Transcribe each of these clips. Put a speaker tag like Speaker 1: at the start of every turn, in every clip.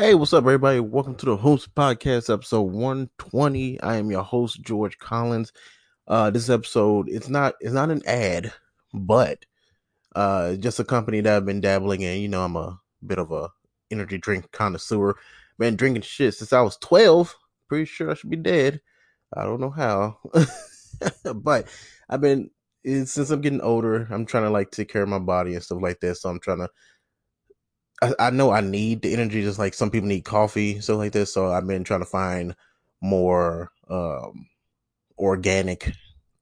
Speaker 1: Hey, what's up, everybody? Welcome to the Whomst Podcast, episode 120. I am your host, George Collins. Uh, this episode it's not it's not an ad, but uh, just a company that I've been dabbling in. You know, I'm a bit of a energy drink connoisseur. Been drinking shit since I was 12. Pretty sure I should be dead. I don't know how, but I've been since I'm getting older. I'm trying to like take care of my body and stuff like that. So I'm trying to I, I know I need the energy just like some people need coffee, stuff like this. So I've been trying to find more um, organic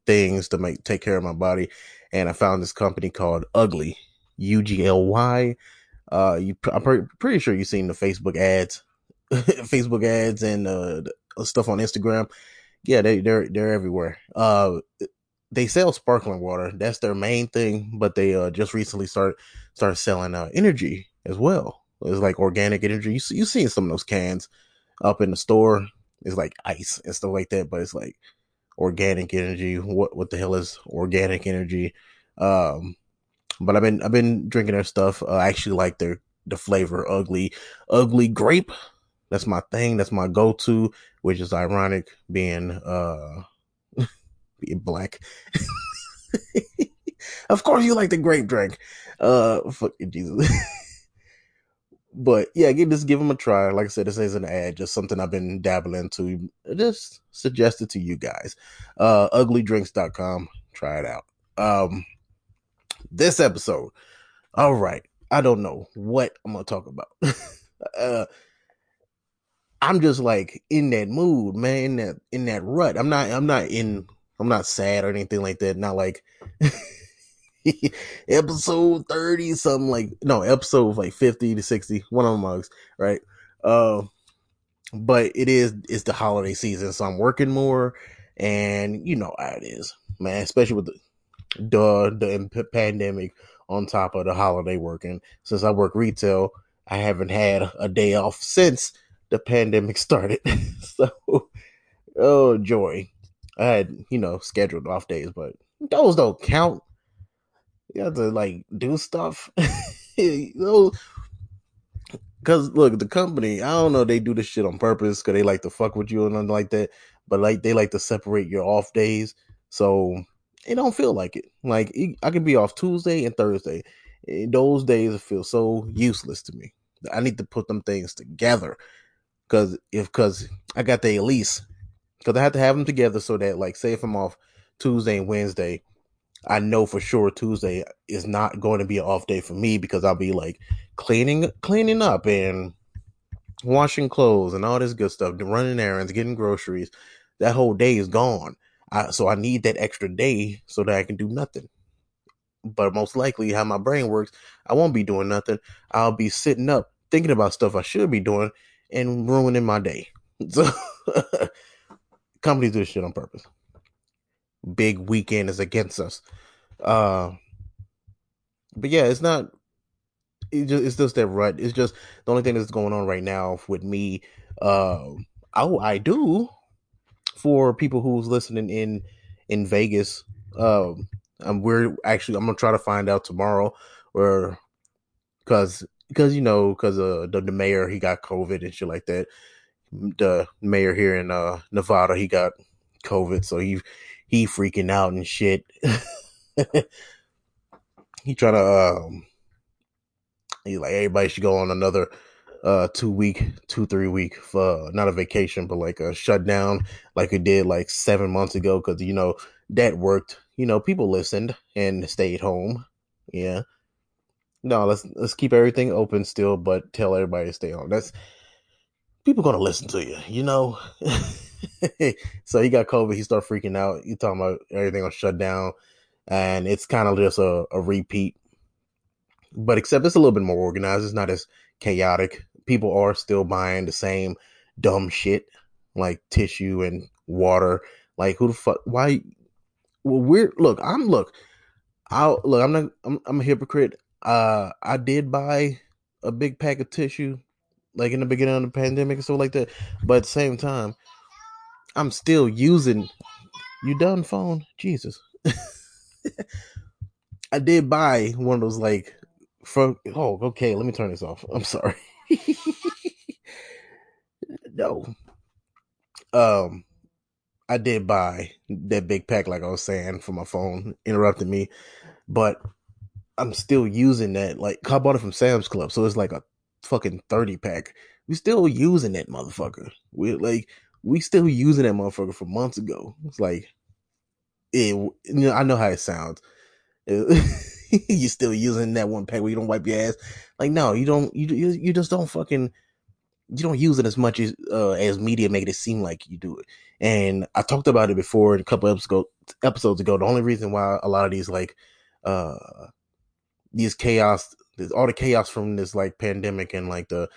Speaker 1: things to make take care of my body. And I found this company called Ugly, U G L Y. Uh, you, I'm pre- pretty sure you've seen the Facebook ads, Facebook ads, and uh, stuff on Instagram. Yeah, they they're they're everywhere. Uh, they sell sparkling water. That's their main thing. But they uh just recently start start selling uh energy as well. It's like organic energy. You see, you seen some of those cans up in the store. It's like ice and stuff like that, but it's like organic energy. What what the hell is organic energy? Um, but I've been I've been drinking their stuff. Uh, I actually like their the flavor ugly ugly grape. That's my thing. That's my go to, which is ironic being uh being black. of course, you like the grape drink. Uh, fuck Jesus. but yeah, just give them a try. Like I said, this isn't an ad, just something I've been dabbling into. Just suggested to you guys. Uh, uglydrinks.com. Try it out. Um, this episode. All right. I don't know what I'm gonna talk about. uh, I'm just like in that mood, man. In that in that rut. I'm not. I'm not in I'm not sad or anything like that. Not like episode 30, something like no, episode like 50 to 60, one of the mugs, right? Uh, but it is it's the holiday season, so I'm working more and you know how it is, man, especially with the the, the pandemic on top of the holiday working. Since I work retail, I haven't had a day off since the pandemic started. so oh joy. I had, you know, scheduled off days, but those don't count. You have to like do stuff. because look, the company, I don't know, they do this shit on purpose because they like to fuck with you and nothing like that. But like, they like to separate your off days, so it don't feel like it. Like I can be off Tuesday and Thursday. And those days feel so useless to me. I need to put them things together because if because I got the lease because I have to have them together so that, like, say if I'm off Tuesday and Wednesday, I know for sure Tuesday is not going to be an off day for me because I'll be like cleaning, cleaning up and washing clothes and all this good stuff, running errands, getting groceries. That whole day is gone. I, so I need that extra day so that I can do nothing. But most likely, how my brain works, I won't be doing nothing. I'll be sitting up thinking about stuff I should be doing and ruining my day. So companies do this shit on purpose. Big weekend is against us. Uh, but yeah, it's not. It just, it's just that rut. It's just the only thing that's going on right now with me. Uh, oh, I do for people who's listening in in Vegas. Um, and we're actually I'm gonna try to find out tomorrow, or because because you know because uh the, the mayor he got COVID and shit like that the mayor here in uh, Nevada, he got COVID, so he he freaking out and shit. he trying to um, he like everybody should go on another uh two week, two three week for uh, not a vacation, but like a shutdown, like it did like seven months ago, because you know that worked. You know, people listened and stayed home. Yeah. No, let's let's keep everything open still, but tell everybody to stay home. That's people gonna listen to you, you know. so he got COVID. He started freaking out. You talking about everything on shut down, and it's kind of just a, a repeat. But except it's a little bit more organized. It's not as chaotic. People are still buying the same dumb shit like tissue and water. Like who the fuck? Why? Well, we're look. I'm look. I'll look. I'm not. I'm, I'm a hypocrite. Uh, I did buy a big pack of tissue like in the beginning of the pandemic and stuff like that. But at the same time, I'm still using you done phone. Jesus. I did buy one of those like from oh okay, let me turn this off. I'm sorry. no. Um, I did buy that big pack, like I was saying, for my phone. Interrupted me, but I'm still using that. Like I bought it from Sam's Club, so it's like a fucking thirty pack. We still using that motherfucker. We like we still using that motherfucker from months ago. It's like it. You know, I know how it sounds. you still using that one pack where you don't wipe your ass. Like no, you don't. You you, just don't fucking. You don't use it as much as uh, as media make it seem like you do it. And I talked about it before a couple episodes episodes ago. The only reason why a lot of these like uh these chaos, all the chaos from this like pandemic and like the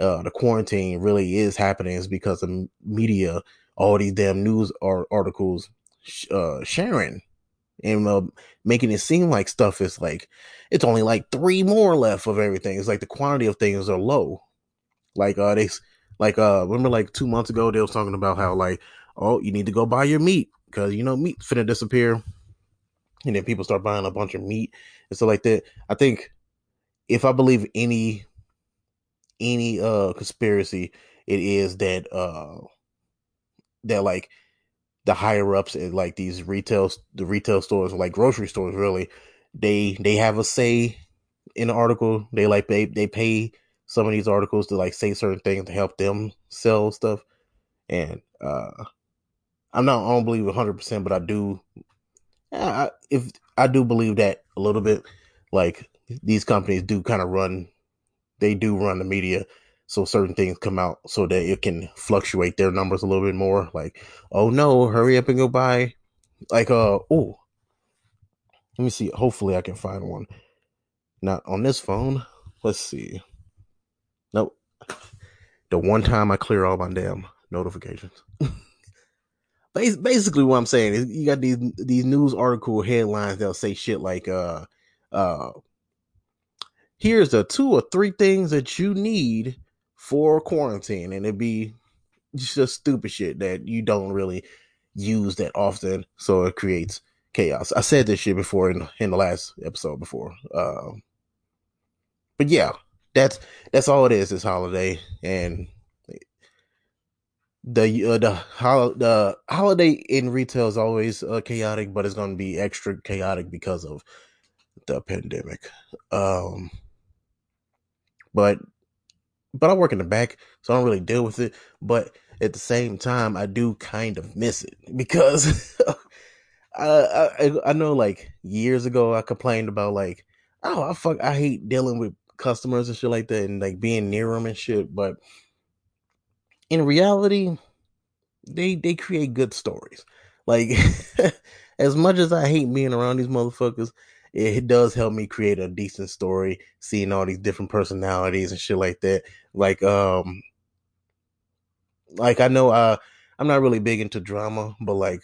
Speaker 1: uh the quarantine really is happening is because the media, all these damn news articles uh sharing and uh, making it seem like stuff is like it's only like three more left of everything. It's like the quantity of things are low. Like uh they like uh remember like two months ago they was talking about how like oh you need to go buy your meat because you know meat finna disappear. And then people start buying a bunch of meat and stuff like that. I think if I believe any any uh conspiracy, it is that uh that like the higher ups at like these retail the retail stores like grocery stores really they they have a say in the article. They like they they pay some of these articles to like say certain things to help them sell stuff. And uh i'm not i don't believe 100% but i do I, if i do believe that a little bit. Like these companies do kind of run they do run the media so certain things come out so that it can fluctuate their numbers a little bit more like oh no hurry up and go buy like uh oh let me see hopefully i can find one. Not on this phone. Let's see. Nope. The one time i clear all my damn notifications. Basically what i'm saying is you got these these news article headlines that'll say shit like uh uh here's the two or three things that you need for quarantine and it'd be just stupid shit that you don't really use that often so it creates chaos. I said this shit before in, in the last episode before uh, but yeah that's that's all it is this holiday and the uh, the hol- the holiday in retail is always uh, chaotic but it's going to be extra chaotic because of the pandemic. Um but but I work in the back, so I don't really deal with it. But at the same time, I do kind of miss it because I, I I know like years ago I complained about like oh I fuck I hate dealing with customers and shit like that and like being near them and shit. But in reality, they they create good stories. Like as much as I hate being around these motherfuckers, it does help me create a decent story, seeing all these different personalities and shit like that. Like, um, like I know, I, I'm not really big into drama, but like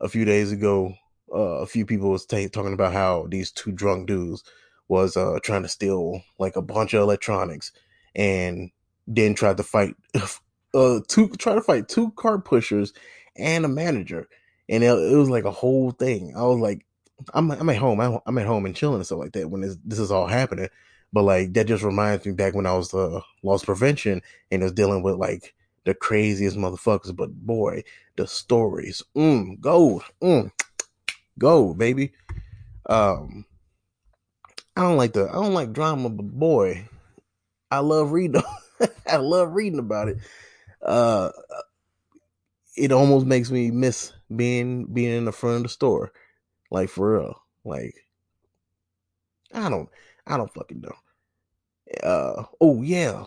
Speaker 1: a few days ago, uh, a few people was t- talking about how these two drunk dudes was uh trying to steal like a bunch of electronics and then tried to fight uh two try to fight two car pushers and a manager and it, it was like a whole thing i was like I'm I'm at home. I'm, at home and chilling and stuff like that when this, this is all happening. But like that just reminds me back when I was uh, loss prevention and was dealing with like the craziest motherfuckers. But boy, the stories, mm, gold, mm, go baby. Um, I don't like the I don't like drama, but boy, I love reading. I love reading about it. Uh, it almost makes me miss being being in the front of the store like for real. Like I don't I don't fucking know. Uh oh yeah.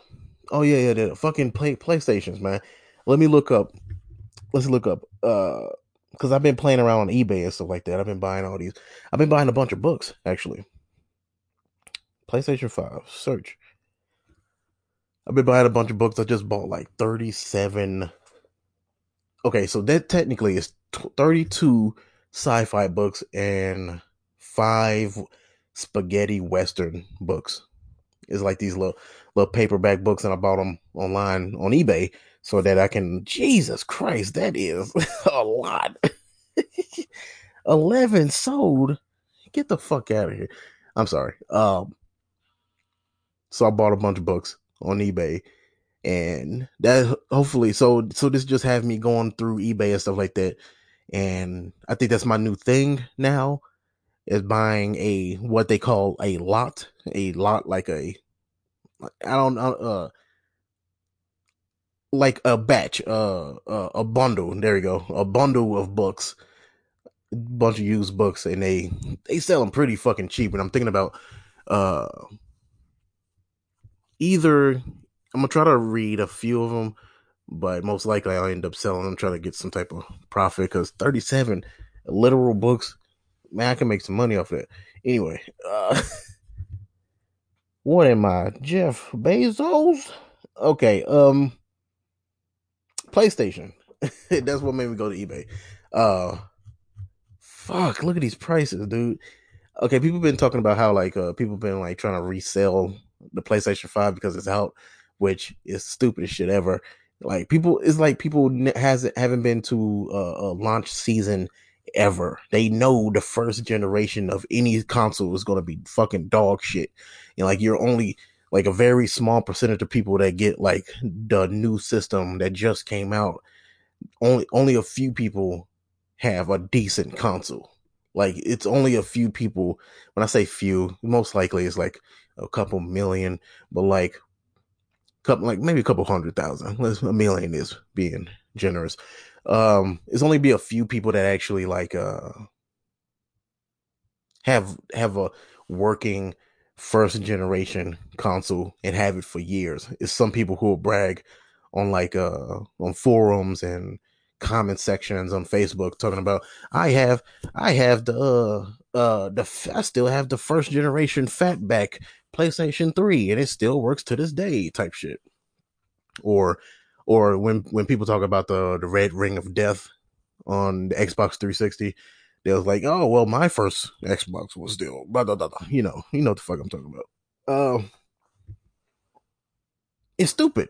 Speaker 1: Oh yeah, yeah, the fucking play PlayStations, man. Let me look up. Let's look up. Uh because I've been playing around on eBay and stuff like that. I've been buying all these. I've been buying a bunch of books, actually. PlayStation 5, search. I've been buying a bunch of books. I just bought like 37. Okay, so that technically is 32 sci-fi books and five spaghetti western books. It's like these little little paperback books, and I bought them online on eBay so that I can. Jesus Christ, that is a lot. Eleven sold. Get the fuck out of here. I'm sorry. Um. So I bought a bunch of books on eBay, and that hopefully so so this just have me going through ebay and stuff like that and i think that's my new thing now is buying a what they call a lot a lot like a i don't know uh like a batch uh, uh a bundle there you go a bundle of books a bunch of used books and they they sell them pretty fucking cheap and i'm thinking about uh either I'm gonna try to read a few of them, but most likely I'll end up selling them, trying to get some type of profit. Because 37 literal books, man, I can make some money off that. Anyway, uh, what am I, Jeff Bezos? Okay, um, PlayStation. That's what made me go to eBay. Uh, fuck, look at these prices, dude. Okay, people been talking about how like uh people been like trying to resell the PlayStation 5 because it's out, which is stupidest shit ever. Like people, it's like people hasn't haven't been to a, a launch season ever. They know the first generation of any console is going to be fucking dog shit. And like you're only like a very small percentage of people that get like the new system that just came out. Only only a few people have a decent console. Like it's only a few people. When I say few, most likely it's like a couple million, but like couple like maybe a couple hundred thousand. Let's a million is being generous. Um, it's only be a few people that actually like uh have have a working first generation console and have it for years. It's some people who will brag on like uh on forums and comment sections on Facebook talking about I have I have the uh uh the I still have the first generation fatback PlayStation 3 and it still works to this day type shit. Or or when when people talk about the the red ring of death on the Xbox 360, they was like, "Oh, well, my first Xbox was still blah blah blah." blah. You know, you know what the fuck I'm talking about. Um, uh, it's stupid.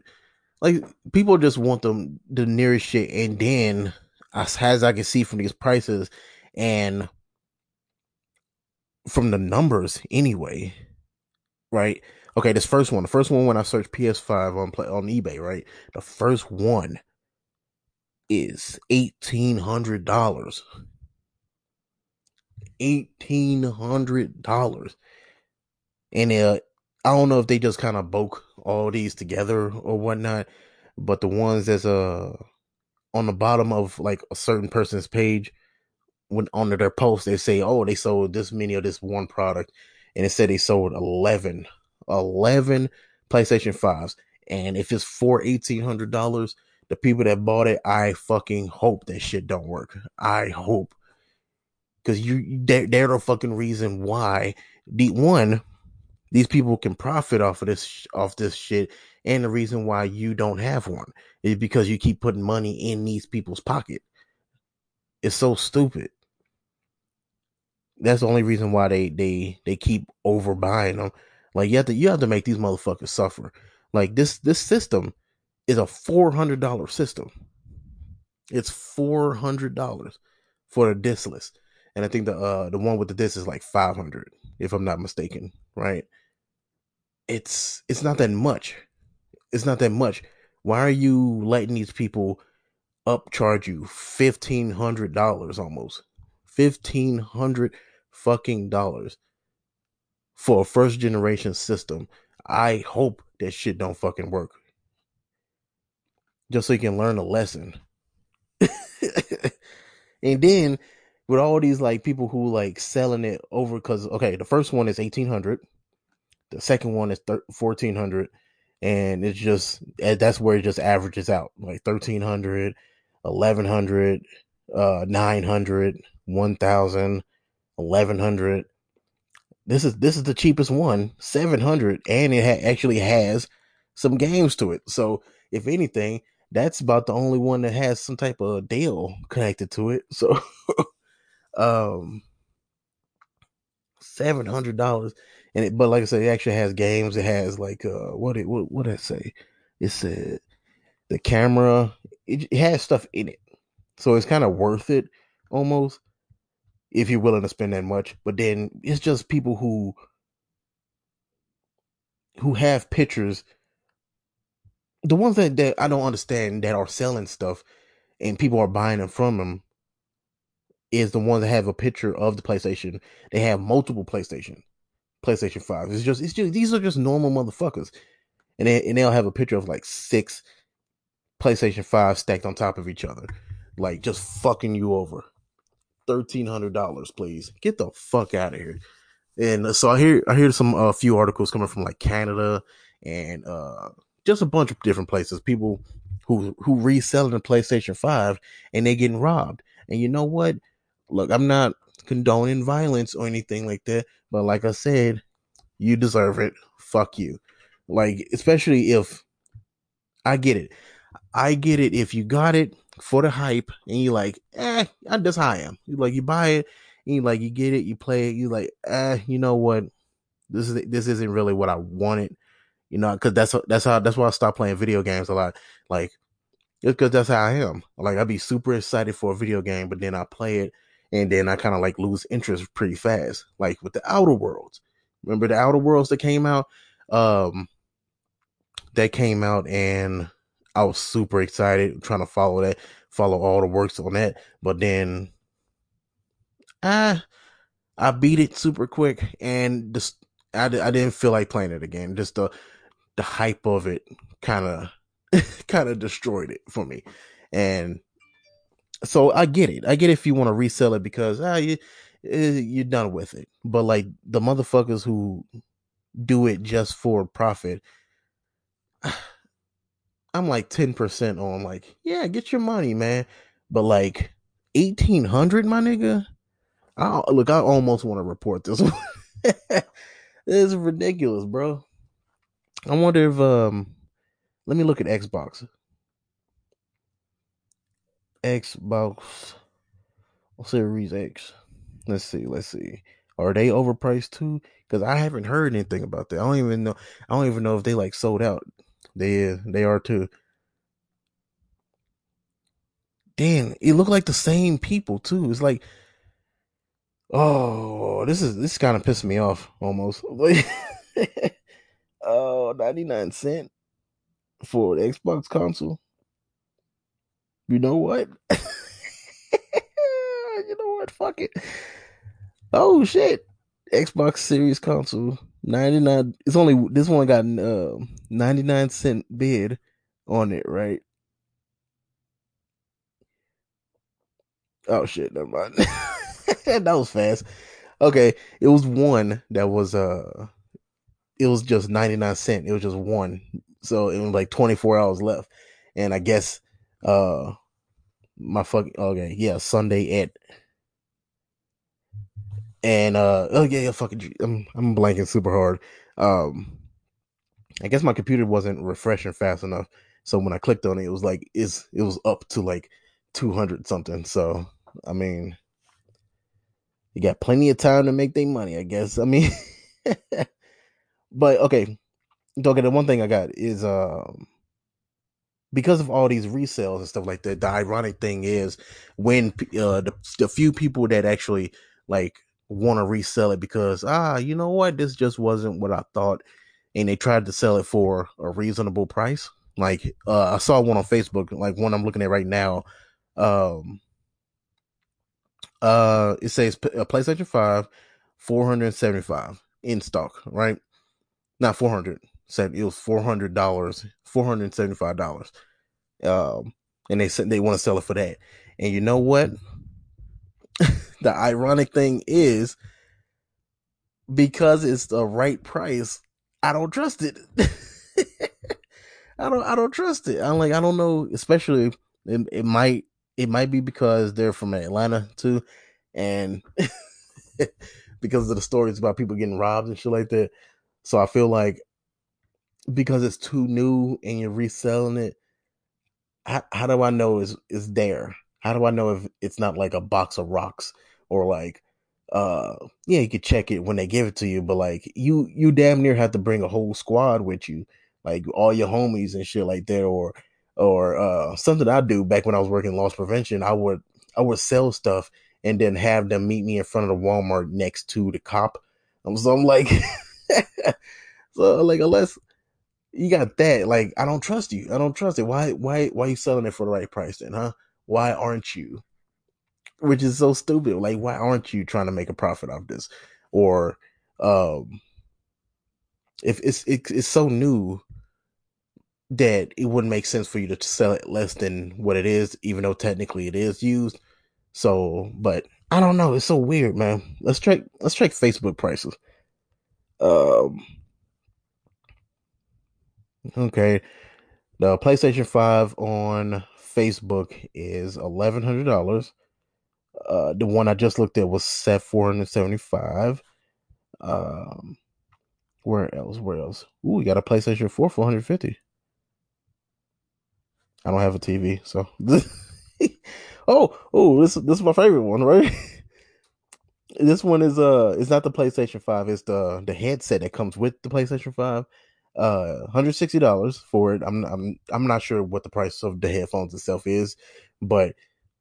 Speaker 1: Like people just want them the nearest shit, and then as, as I can see from these prices and from the numbers anyway, right? Okay, this first one, the first one when I searched PS5 on play on eBay, right? The first one is eighteen hundred dollars. Eighteen hundred dollars, and uh, I don't know if they just kind of broke all these together or whatnot, but the ones that's uh on the bottom of like a certain person's page, when under their post they say, "Oh, they sold this many of this one product," and it said they sold 11, 11 PlayStation 5s. And if it's for $1,800, the people that bought it, I fucking hope that shit don't work. I hope. Cause you, they're, they're the fucking reason why the one, these people can profit off of this, off this shit. And the reason why you don't have one is because you keep putting money in these people's pocket. It's so stupid that's the only reason why they they they keep overbuying them. Like you have to you have to make these motherfuckers suffer. Like this this system is a four hundred dollar system. It's four hundred dollars for the discless, and I think the uh the one with the disc is like five hundred, if I'm not mistaken. Right? It's it's not that much. It's not that much. Why are you letting these people upcharge you fifteen hundred dollars almost? Fifteen hundred fucking dollars for a first generation system. I hope that shit don't fucking work. Just so you can learn a lesson. and then with all these like people who like selling it over because okay, the first one is eighteen hundred, the second one is fourteen hundred, and it's just eh, that's where it just averages out like 1300 1100 uh 900 1000 1100 this is this is the cheapest one 700 and it ha- actually has some games to it. So if anything that's about the only one that has some type of deal connected to it. So um seven hundred dollars and it but like i said it actually has games. It has like uh what it what what did it say? It said the camera it, it has stuff in it. So it's kind of worth it almost if you're willing to spend that much. But then it's just people who who have pictures. The ones that, that I don't understand that are selling stuff and people are buying them from them is the ones that have a picture of the PlayStation. They have multiple PlayStation, PlayStation Five. It's just it's just these are just normal motherfuckers, and they and they'll have a picture of like six PlayStation Five stacked on top of each other, like just fucking you over. Thirteen hundred dollars, please get the fuck out of here. And so I hear I hear some a uh, few articles coming from like Canada and uh just a bunch of different places. People who who reselling the PlayStation Five and they getting robbed. And you know what? Look, I'm not condoning violence or anything like that, but like I said, you deserve it. Fuck you. Like especially if I get it. I get it if you got it for the hype and you like, eh, that's how I am. You like you buy it and you like you get it, you play it, you like, eh, you know what? This is this isn't really what I wanted. You know, because that's that's how that's why I stopped playing video games a lot. Like, it's because that's how I am. Like, I'd be super excited for a video game, but then I play it, and then I kind of like lose interest pretty fast. Like with the Outer Worlds, remember the Outer Worlds that came out? Um, that came out, and I was super excited trying to follow that, follow all the works on that. But then I I beat it super quick and just I, I didn't feel like playing it again. Just the the hype of it kind of kind of destroyed it for me. And so I get it. I get if you want to resell it because ah you eh, you're done with it. But like the motherfuckers who do it just for profit I'm like 10% on like, yeah, get your money, man. But like 1800, my nigga. I look, I almost want to report this one. this is ridiculous, bro. I wonder if um let me look at Xbox. Xbox Series X. Let's see, let's see. Are they overpriced too? Because I haven't heard anything about that. I don't even know. I don't even know if they like sold out. They they are too. Damn, it looked like the same people too. It's like, oh, this is this kind of pissed me off almost. oh, 99 cent for the Xbox console. You know what? you know what? Fuck it. Oh shit. Xbox Series console 99 it's only this one got uh, 99 cent bid on it, right? Oh shit, never mind. that was fast. Okay, it was one that was uh it was just 99 cent. It was just one. So it was like 24 hours left. And I guess uh my fucking okay, yeah, Sunday at and uh oh yeah, yeah fucking I'm I'm blanking super hard. Um I guess my computer wasn't refreshing fast enough. So when I clicked on it, it was like it's it was up to like 200 something. So I mean, you got plenty of time to make their money, I guess. I mean, but okay, okay. The one thing I got is um because of all these resales and stuff like that. The ironic thing is when uh the, the few people that actually like want to resell it because ah you know what this just wasn't what I thought and they tried to sell it for a reasonable price like uh I saw one on Facebook like one I'm looking at right now um uh, it says a uh, PlayStation 5, 475 in stock, right? Not 400. Said it was $400, $475. Um, and they said they want to sell it for that. And you know what? the ironic thing is because it's the right price, I don't trust it. I don't I don't trust it. I'm like I don't know, especially it, it might it might be because they're from Atlanta too, and because of the stories about people getting robbed and shit like that. So I feel like because it's too new and you're reselling it, how, how do I know is is there? How do I know if it's not like a box of rocks or like uh yeah, you could check it when they give it to you, but like you you damn near have to bring a whole squad with you, like all your homies and shit like that, or or uh, something I do back when I was working loss prevention. I would I would sell stuff and then have them meet me in front of the Walmart next to the cop. So I'm like, so like unless you got that. Like, I don't trust you. I don't trust it. Why, why, why are you selling it for the right price then, huh? Why aren't you? Which is so stupid. Like, why aren't you trying to make a profit off this? Or, um, if it's it, it's so new that it wouldn't make sense for you to sell it less than what it is, even though technically it is used. So, but I don't know. It's so weird, man. Let's check. Let's check Facebook prices. Um. Okay, the PlayStation Five on Facebook is eleven hundred dollars. Uh, the one I just looked at was set four hundred seventy five. Um, where else? Where else? Ooh, we got a PlayStation Four one hundred fifty. I don't have a TV, so. oh, oh, this this is my favorite one, right? this one is uh, it's not the PlayStation Five. It's the the headset that comes with the PlayStation Five. Uh, hundred sixty dollars for it. I'm I'm I'm not sure what the price of the headphones itself is, but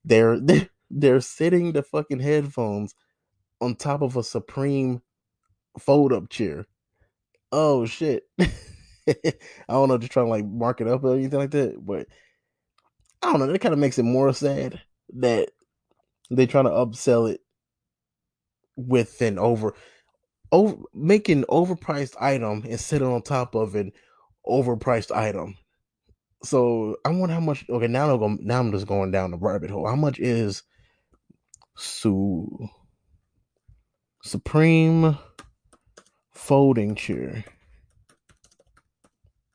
Speaker 1: they're they're, they're sitting the fucking headphones on top of a Supreme fold up chair. Oh shit. I don't know, just trying to like mark it up or anything like that, but I don't know. That kind of makes it more sad that they're trying to upsell it with an over, over making overpriced item and sitting on top of an overpriced item. So I wonder how much. Okay, now I'm going, now I'm just going down the rabbit hole. How much is Su Supreme folding chair?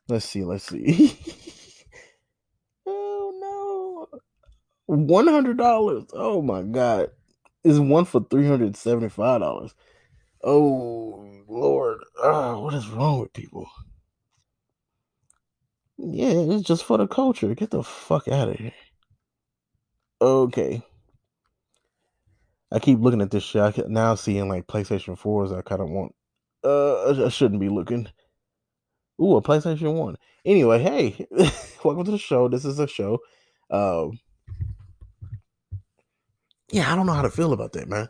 Speaker 1: Let's see. Let's see. oh no, One hundred dollars. Oh my god, is one for three hundred seventy five dollars. Oh lord, oh, what is wrong with people? Yeah, it's just for the culture. Get the fuck out of here. Okay. I keep looking at this shit. I can now seeing like PlayStation 4s I kind of want. Uh, I shouldn't be looking. Ooh, a PlayStation 1. Anyway, hey, welcome to the show. This is a show. Um, yeah, I don't know how to feel about that, man.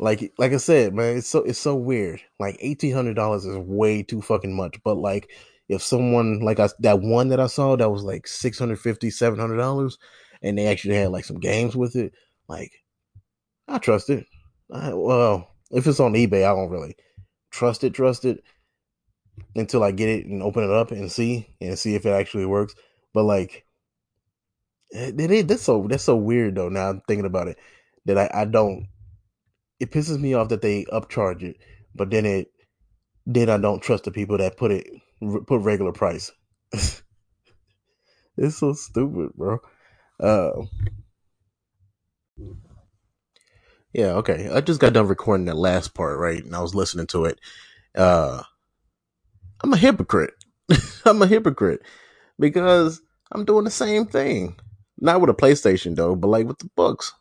Speaker 1: Like, like I said, man, it's so it's so weird. Like eighteen hundred dollars is way too fucking much. But like, if someone like I that one that I saw that was like 650 700 dollars, and they actually had like some games with it, like I trust it. I, well, if it's on eBay, I don't really trust it. Trust it until I get it and open it up and see and see if it actually works. But like, eh, it, it, that's so that's so weird though. Now I'm thinking about it that I, I don't. It pisses me off that they upcharge it, but then it then I don't trust the people that put it put regular price. it's so stupid, bro. Uh, yeah, okay. I just got done recording that last part, right? And I was listening to it. Uh, I'm a hypocrite. I'm a hypocrite because I'm doing the same thing. Not with a PlayStation though, but like with the books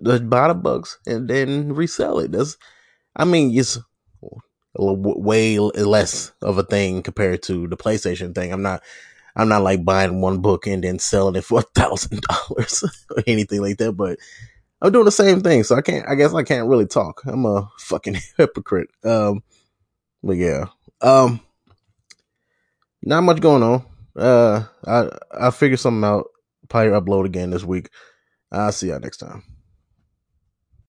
Speaker 1: buy the books and then resell it. That's, I mean, it's way less of a thing compared to the PlayStation thing. I'm not, I'm not like buying one book and then selling it for a thousand dollars or anything like that. But I'm doing the same thing, so I can't. I guess I can't really talk. I'm a fucking hypocrite. Um, but yeah, um, not much going on. Uh, I I figure something out. Probably upload again this week. I'll see y'all next time.